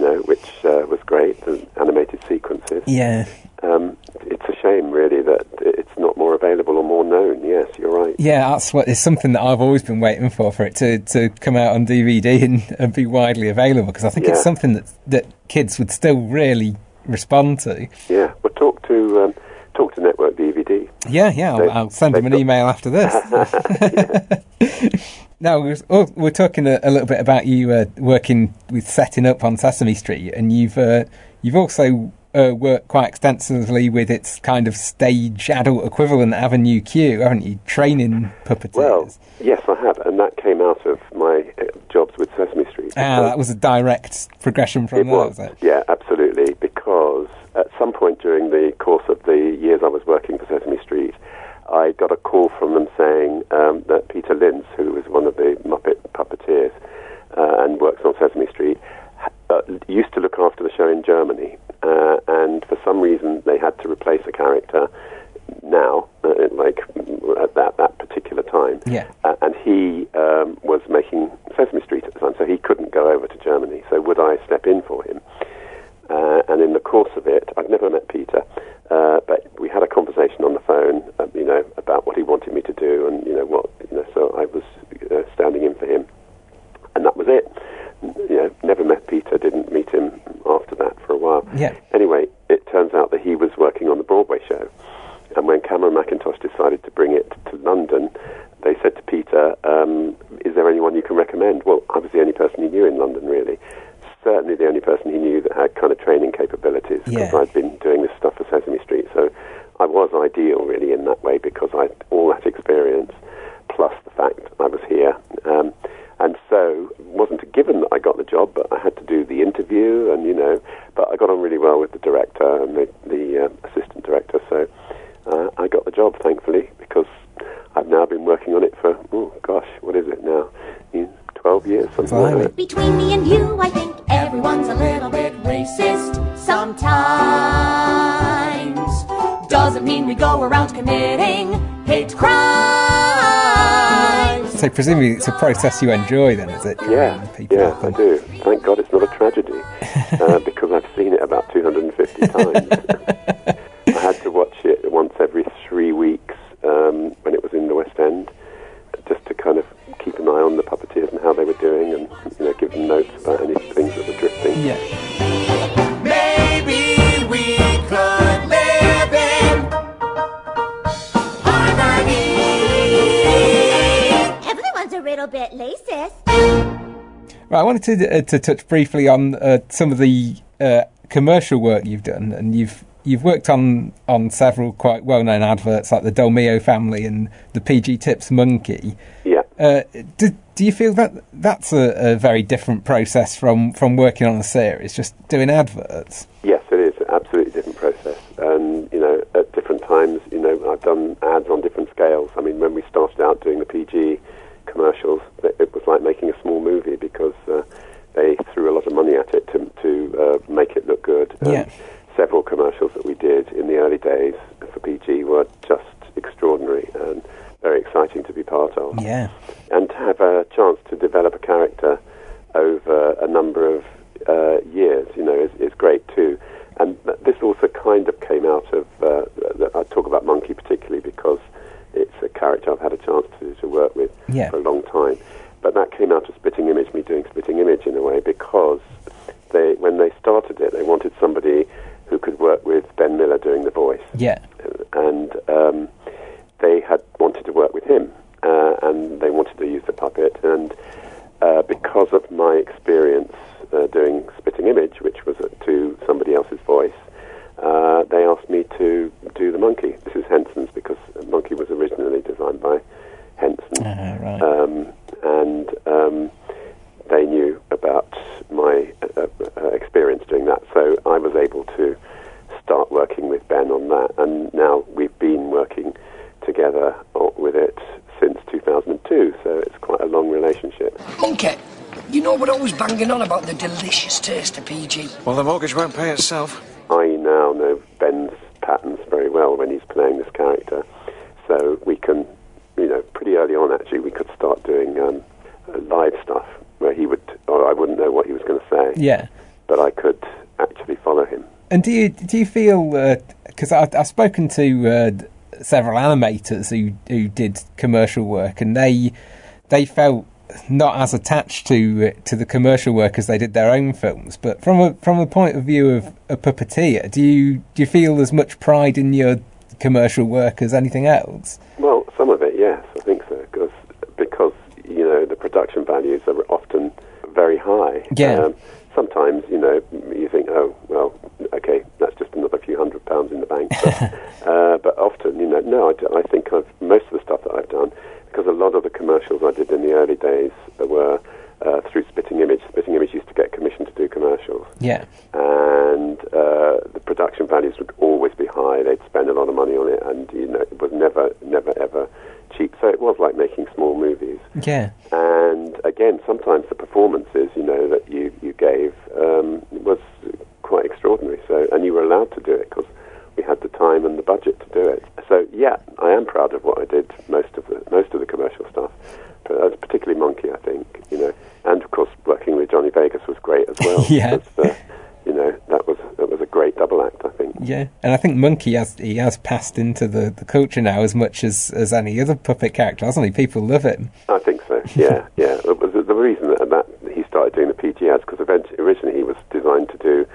You know, which uh, was great. The animated sequences. Yeah. Um, it's a shame, really, that it's not more available or more known. Yes, you're right. Yeah, that's what it's something that I've always been waiting for for it to, to come out on DVD and, and be widely available because I think it's something that that kids would still really respond to. Yeah, well, talk to um, talk to Network DVD. Yeah, yeah, I'll, They- I'll send them an they've email after this. *laughs* now, we was- oh, we're talking a, a little bit about you uh, working with setting up on Sesame Street, and you've uh, you've also uh, worked quite extensively with its kind of stage adult equivalent, Avenue Q, haven't you? Training puppeteers. Well, yes, I have, and that came out of my uh, jobs with Sesame Street. ah, that was a direct progression from It there, was, was it? yeah, absolutely. Because at some point during the course of the years I was working for Sesame Street, I got a call from them saying um, that Peter Linz, who was one of the Muppet puppeteers uh, and works on Sesame Street, uh, used to look after the show in Germany, uh, and for some reason they had to replace a character now, uh, like at that that particular time. Yeah. Uh, and he um, was making Sesame Street at the time, so he couldn't go over to Germany. So would I step in for him? Uh, and in the course of it, I've never met Peter, uh, but we had a conversation on the phone, you know, about what he wanted me to do, and you know what, you know. So I was uh, standing in for him, and that was it. You know, never met Peter, didn't meet him after that for a while. Yeah. Anyway, it turns out that he was working on the Broadway show, and when Cameron Mackintosh decided to bring it to London, they said to Peter, um, "Is there anyone you can recommend?" Well, I was the only person he knew in London, really. Certainly, the only person he knew that had kind of training capabilities because Yeah. I'd been doing this stuff for Sesame Street. So I was ideal, really, in that way because I had all that experience, plus the fact I was here. Um, and so it wasn't a given that I got the job, but I had to do the interview, and you know, but I got on really well with the director and the, the uh, assistant director. So uh, I got the job, thankfully, because I've now been working on it for oh gosh, what is it now? Mm, Twelve years, something like that. Between me and you, I think Doesn't mean we go around committing hate crimes. So presumably it's a process you enjoy, then, is it? Yeah, yeah, I do. Thank God it's not a tragedy *laughs* uh, because I've seen it about 250 times. *laughs* wanted to uh, to touch briefly on uh, some of the uh, commercial work you've done, and you've you've worked on on several quite well known adverts like the Dolmio family and the PG Tips monkey. Yeah. Uh, do, do you feel that that's a, a very different process from, from working on a series, just doing adverts? Yes, it is. An absolutely different process. And, you know, at different times, you know, I've done ads on different scales. I mean, when we started out doing the PG commercials, it it was like making a small movie because uh, they threw a lot of money at it to, to uh, make it look good. And Yeah. Several commercials commercials that we did in the early days for PG were just extraordinary and very exciting to be part of. Yeah. And to have a chance to develop a character over a number of uh, years, you know, is, is great too. And th- this also kind of came out of, uh, th- I talk about Monkey particularly because it's a character I've had a chance to, to work with Yeah. for a long time. But that came out of Spitting Image, me doing Spitting Image in a way, because they, when they started it, they wanted somebody who could work with Ben Miller doing the voice Yeah. and um, they had wanted to work with him, uh, and they wanted to use the puppet. And uh, because of my experience uh, doing Spitting Image, which was uh, to somebody else's voice, uh, they asked me to do the monkey. This is Henson's because Monkey was originally designed by Henson, Ah, right. um, and um, they knew about my uh, uh, experience doing that. So I was able to start working with Ben on that, and now we've been working together o- with it since 2002. So it's quite a long relationship. Monkey, you know we're always banging on about the delicious taste of PG. Well, the mortgage won't pay itself. I now know Ben's patterns very well when he's playing this character, so we can, you know, pretty early on actually, we could start doing um, uh, live stuff where he would, or I wouldn't know what he was going to say, Yeah. but I could actually follow him. And do you do you feel because I've, I've spoken to uh, several animators who who did commercial work, and they they felt not as attached to to the commercial work as they did their own films. But from a from a point of view of a puppeteer, do you do you feel as much pride in your commercial work as anything else? Well, some of it, yes, I think so, because because you know the production values are often very high. Yeah. Um, sometimes you know you think, oh well, okay, that's just another few hundred pounds in the bank. But, *laughs* uh, but often, you know, no, I think I've most of the stuff that I've done lot of the commercials I did in the early days were uh, through Spitting Image. Spitting Image used to get commissioned to do commercials Yeah. and uh, the production values would always be high. They'd spend a lot of money on it, and you know it was never, never, ever cheap. So it was like making small movies. Yeah. And again, sometimes the performances, you know, that you you gave um, was quite extraordinary. So and you were allowed to do it because we had the time and the budget to do it. So yeah, I am proud of what I did. Most of the most of the commercial stuff, but, uh, particularly Monkey, I think. You know, and of course working with Johnny Vegas was great as well. *laughs* Yeah. because, uh, you know that was that was a great double act. I think. Yeah, and I think Monkey has he has passed into the, the culture now as much as, as any other puppet character, hasn't he? People love him. I think so. *laughs* Yeah, yeah. It was the, the reason that, that he started doing the PG ads because originally he was designed to do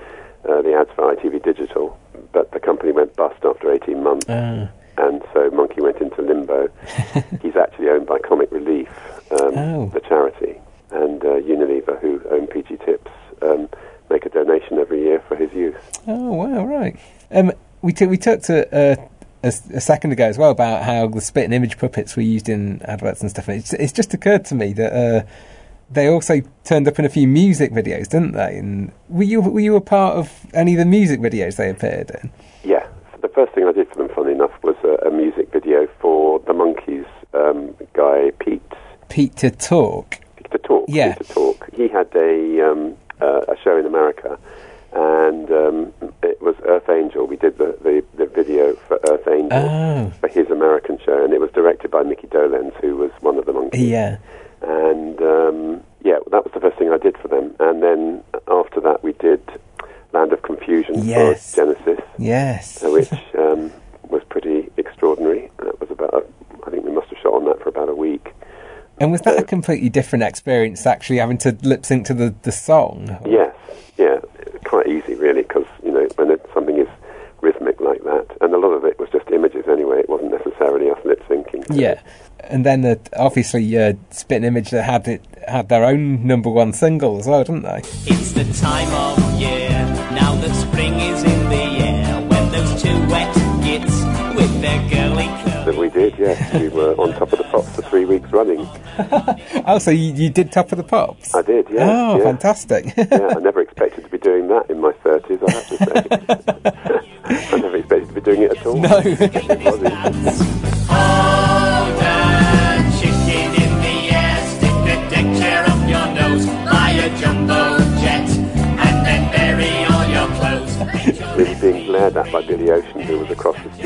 uh, the ads for ITV Digital, but the company went bust after 18 months, Ah. and so Monkey went into limbo. *laughs* He's actually owned by Comic Relief, um, Oh. the charity, and uh, Unilever, who own PG Tips, um, make a donation every year for his use. Oh wow, right. Um, we t- we talked to, uh, a, s- a second ago as well about how the Spitting Image puppets were used in adverts and stuff. And it's, it's just occurred to me that uh, they also turned up in a few music videos, didn't they? And were you were you a part of any of the music videos they appeared in? Yeah, so the first thing I did for them, funny enough, was a, a music video for the Monkees um, guy Pete Peter Tork. Pete to talk. Yeah. To talk. He had a um, uh, a show in America, and um, it was Earth Angel. We did the, the, the video for Earth Angel Oh. for his American show, and it was directed by Mickey Dolenz, who was one of the Monkees. Yeah. And um, yeah, that was the first thing I did for them. And then after that, we did Land of Confusion Yes. for Genesis. Yes. uh, which um, was pretty extraordinary. That was about, a, I think we must have shot on that for about a week. And was that a completely different experience, actually having to lip sync to the, the song? Yes, yeah, quite easy really, because you know when it, something is rhythmic like that, and a lot of it was just images anyway. It wasn't necessarily us lip syncing. Yeah, and then uh, obviously uh, Spitting Image that had it had their own number one single as well, didn't they? It's the time of year now that spring is in the air when those two wet That we did, yes. we were on top of the pops for three weeks running. *laughs* Oh, so you, you did Top of the Pops? I did, yeah. Oh, yeah. fantastic! *laughs* yeah, I never expected to be doing that in my thirties. I have to say, *laughs* I never expected to be doing it at all. No. Hold a chicken in the air, stick the deck chair up your nose, buy a jumbo jet, and then bury all your clothes. really being glad stared at by Billy Ocean, who was across the studio.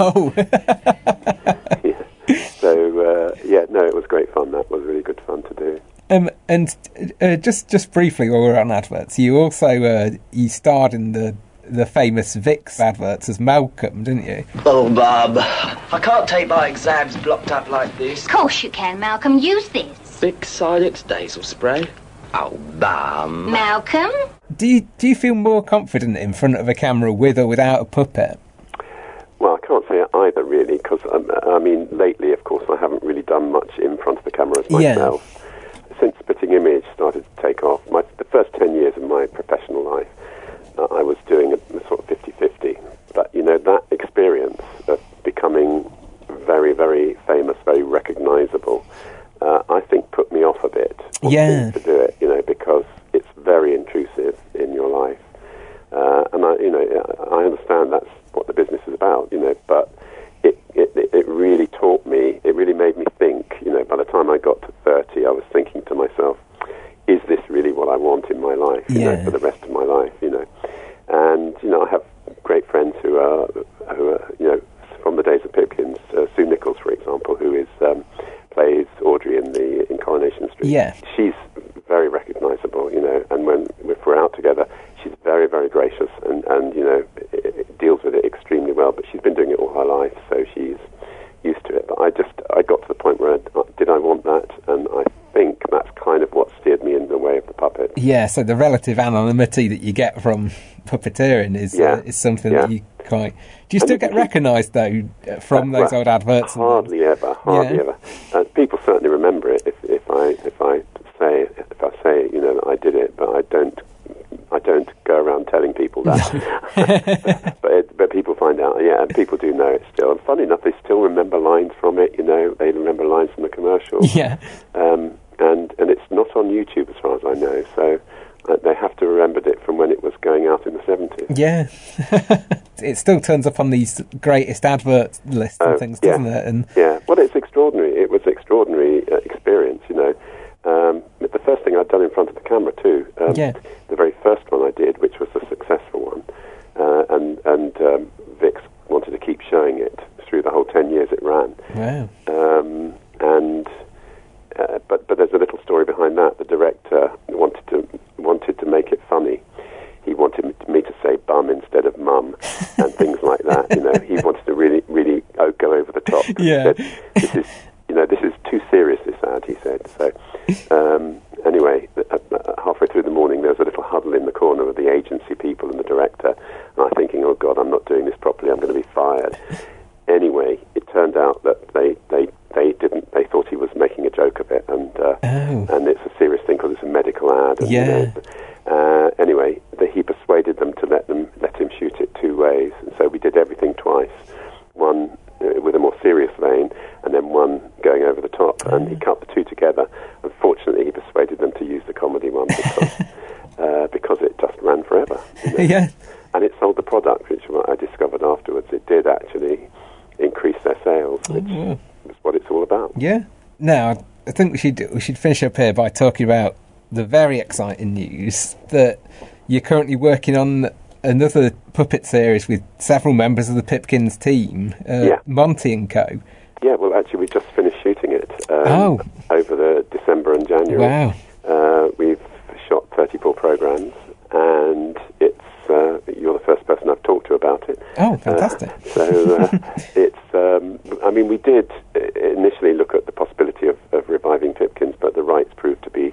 To. Oh. *laughs* yeah. So uh, yeah, no, it was great fun. That was really good fun to do. Um, and uh, just just briefly while we're on adverts, you also uh, you starred in the the famous Vicks adverts as Malcolm, didn't you? Oh, Bob, I can't take my exams blocked up like this. Of course you can, Malcolm. Use this. Vicks Sinex nasal spray. Oh, bum. Malcolm? Do you do you feel more confident in front of a camera with or without a puppet? Well, I can't say it either really, because um, I mean, lately, of course, I haven't really done much in front of the cameras Yeah. myself. Since Spitting Image started to take off, my, the first 10 years of my professional life, uh, I was doing a, a sort of 50-50. But, you know, that experience of becoming very, very famous, very recognizable, uh, I think put me off a bit Yeah. to do it, you know, because it's very intrusive in your life. Uh, and I, you know, I understand that's what the business is about, you know, but it, it, it- really taught me, it really made me think, you know, by the time I got to 30, I was thinking to myself, is this really what I want in my life, you know, for the rest of my life, you know? And, you know, I have great friends who are, who are you know, from the days of Pipkins, uh, Sue Nicholls, for example, who is, um, plays Audrey in the, in Coronation Street. Yeah. She's very recognizable, you know, and when if we're out together, she's very, very gracious and, and you know, i i deals with it extremely well. But she's been doing it all her life, so she's used to it. But I just, I got to the point where, I, did I want that? And I think that's kind of what steered me in the way of the puppet. Yeah, so the relative anonymity that you get from puppeteering is Yeah. uh, is something Yeah. that you quite. Do you still you get recognised though uh, from Uh, those old adverts? and- Hardly ever, hardly Yeah. ever. Uh, people certainly remember it if, if I if I say if I say you know that I did it, but I don't I don't go around telling people that. *laughs* but it, but people find out, yeah, people do know it still. And funny enough, they still remember lines from it. You know, they remember lines from the commercial. Yeah. Um, and and it's not on YouTube as far as I know. So. Uh, they have to remembered it from when it was going out in the 70s. Yeah, *laughs* it still turns up on these greatest advert lists and Oh, things, yeah. doesn't it? And Yeah, well, it's extraordinary. It was an extraordinary uh, experience, you know. Um, the first thing I'd done in front of the camera too. Um, Yeah. The very first one I did, which was a successful one, uh, and and um, Vicks wanted to keep showing it through the whole ten years it ran. wow, Um, and uh, but but there's a little story behind that. The director wanted to wanted to make it funny. He wanted me to, say bum instead of mum and things like that. You know, he wanted to really really go over the top. *laughs* Yeah. said, this is you know this is too serious. This ad, he said. So *laughs* um, anyway, uh, uh, halfway through the morning, there was a little huddle in the corner of the agency people and the director, and I'm thinking, oh God, I'm not doing this properly. I'm going to be fired. *laughs* Anyway, it turned out that they, they, they didn't. They thought he was making a joke of it, and uh, Oh. and it's a serious thing because it's a medical ad. And, you Yeah. know, uh, anyway, the, he persuaded them to let them let him shoot it two ways, and so we did everything twice. One uh, with a more serious vein, and then one going over the top. And he cut the two together. Unfortunately, he persuaded them to use the comedy one because *laughs* uh, because it just ran forever. you know. yeah, And it sold the product, which I discovered afterwards. It did actually increase their sales, which wow. is what it's all about. yeah. Now I think we should we should finish up here by talking about the very exciting news that you're currently working on another puppet series with several members of the Pipkins team, uh, Yeah. Monty and Co. Yeah, well, actually, we just finished Oh. over the December and January. Wow. Uh, we've shot 34 programs, and it's uh, you're the first person I've talked to about it. Oh, fantastic. Uh, so *laughs* uh, it's. Um, I mean, we did uh, initially look at the possibility of, of reviving Pipkins, but the rights proved to be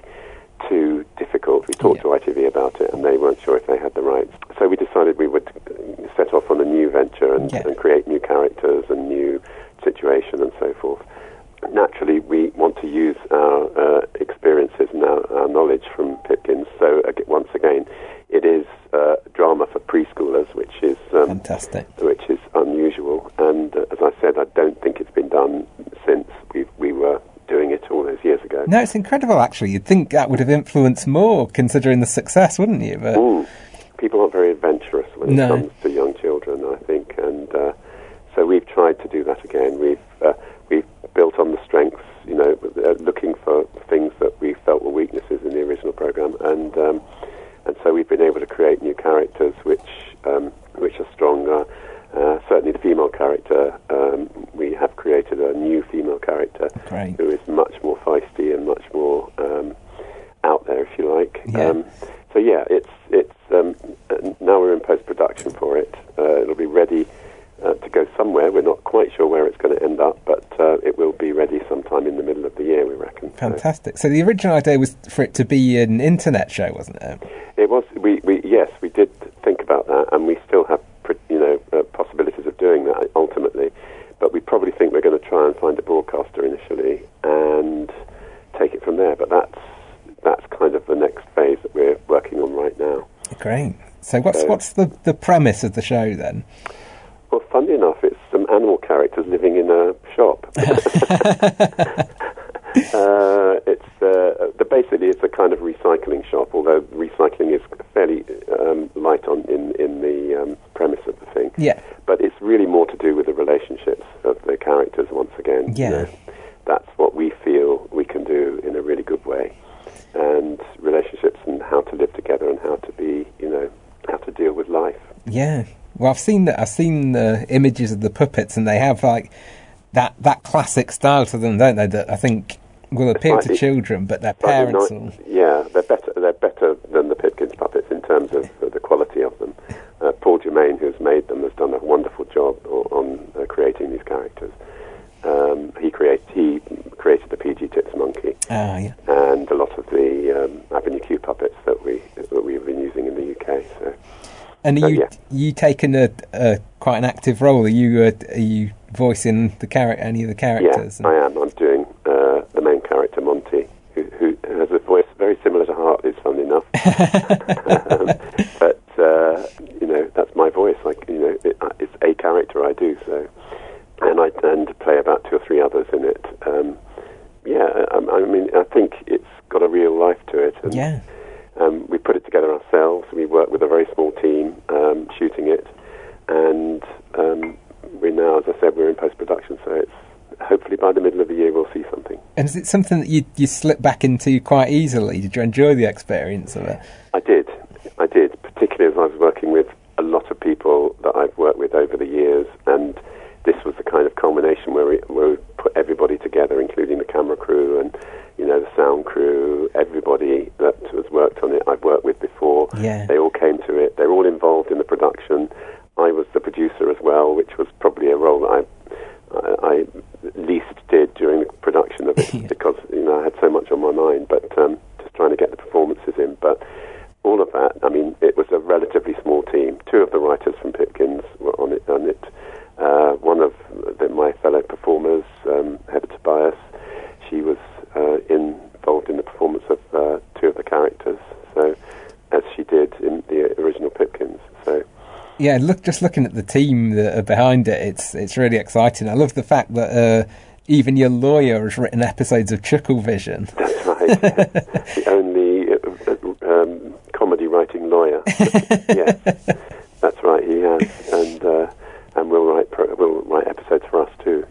too difficult. We talked to ITV about it, and they weren't sure if they had the rights. So we decided we would uh, set off on a new venture and, Yeah. and create new characters and new situation and so forth. Naturally, we want to use our uh, experiences and our, our knowledge from Pipkins. So ag- once again, it is uh, drama for preschoolers, which is um, Fantastic. which is unusual. And uh, as I said, I don't think it's been done since we we were doing it all those years ago. No, it's incredible. Actually, you'd think that would have influenced more, considering the success, wouldn't you? But Mm. People aren't very adventurous when No. it comes to young children, I think, and uh, so we've tried to do that again. We've uh, we've built on the strengths, you know, uh, looking for things that we felt were weaknesses in the original program, and um, and so we've been able to create new characters which um, which are stronger. Uh, certainly, the female character, um, we have created a new female character Great. who is much feisty and much more um, out there, if you like. Yeah. Um, so yeah, it's it's um, now we're in post production for it. Uh, it'll be ready uh, to go somewhere. We're not quite sure where it's going to end up, but uh, it will be ready sometime in the middle of the year, we reckon. So Fantastic. So the original idea was for it to be an internet show, wasn't it? it was we, we yes we did think about that, and we still have pr- you know uh, possibilities of doing that ultimately, but we probably think we're going to try and find a broadcaster initially and take it from there. But that's that's kind of the next phase that we're working on right now. Great. So what's So- what's the, the premise of the show then? Well, funny enough, it's some animal characters living in a shop. *laughs* *laughs* uh, it's uh, the, basically it's a kind of recycling shop, although recycling is fairly um, light on in in the um, premise of the thing. Yeah. But it's really more to do with the relationships of the characters. Once again, you Yeah. know. that's what we feel we can do in a really good way, and relationships and how to live together and how to be, you know, how to deal with life. Yeah. Well, I've seen the, I've seen the images of the puppets, and they have like that that classic style to them, don't they? That I think will appeal to children, but their parents will. Yeah, they're better. They're better than the Pipkins puppets in terms of uh, the quality of them. Uh, Paul Jomain, who's made them, has done a wonderful job o- on uh, creating these characters. Um, he create he created the PG Tips monkey Ah, yeah. and a lot of the um, Avenue Q puppets that we that we've been using in the UK. So And So, are you yeah. you taking a, a quite an active role? Are you uh, are you voicing the character any of the characters? Yeah, I am. I'm doing uh, the main character, Monty, who, who has a voice very similar to Hartley's, funnily enough. *laughs* *laughs* um, but, uh, you know, that's my voice. Like, you know, it, uh, it's a character I do, so. And I tend to play about two or three others in it. Um, yeah, I, I mean, I think it's got a real life to it. And, Yeah. um, we put it together ourselves. We work with a very small team um, shooting it, and um, we now, as I said, we're in post production. So it's hopefully by the middle of the year we'll see something. It something that you you slip back into quite easily? Did you enjoy the experience of it? I did, I did, particularly as I was working with a lot of people that I've worked with over the years, and this was the kind of culmination where we, where we put everybody together, including the camera crew and you know the sound crew, everybody that has worked on it. I've worked with before. Yeah. They all came to it. They're all involved in the production. I was the producer as well, which was probably a role that I I, I least did during the production of it because you know I had so much on my mind. But um, just trying to get the performances in. But all of that, I mean, it was a relatively small team. Two of the writers from Pipkins were on it. On it. Uh, one of the, my fellow performers, um, Heather Tobias, she was uh, involved in the performance of uh, two of the characters. So, as she did in the original Pipkins. So. Yeah, look, just looking at the team that are behind it, it's it's really exciting. I love the fact that uh, even your lawyer has written episodes of Chuckle Vision. *laughs* That's right. the only uh, um, comedy writing lawyer. *laughs* yeah, that's right. He has, and uh, and will write pro- will write episodes for us too.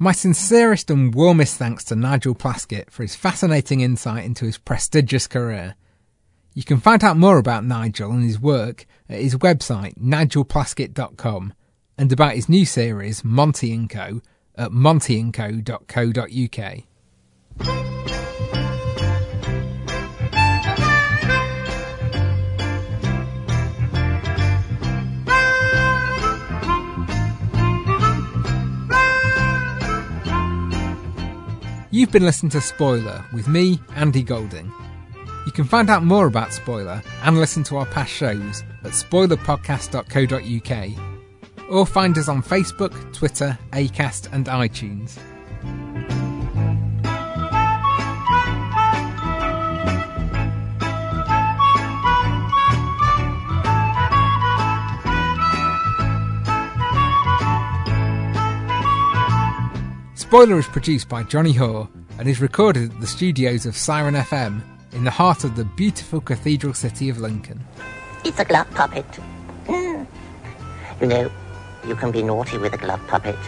My sincerest and warmest thanks to Nigel Plaskitt for his fascinating insight into his prestigious career. You can find out more about Nigel and his work at his website, nigelplaskitt.com, and about his new series, Monty & Co., at montyandco.co.uk. You've been listening to Spoiler with me, Andy Golding. You can find out more about Spoiler and listen to our past shows at spoilerpodcast.co.uk or find us on Facebook, Twitter, Acast, and iTunes. Spoiler is produced by Johnny Hoare and is recorded at the studios of Siren FM in the heart of the beautiful cathedral city of Lincoln. It's a glove puppet. *laughs* You know, you can be naughty with a glove puppet,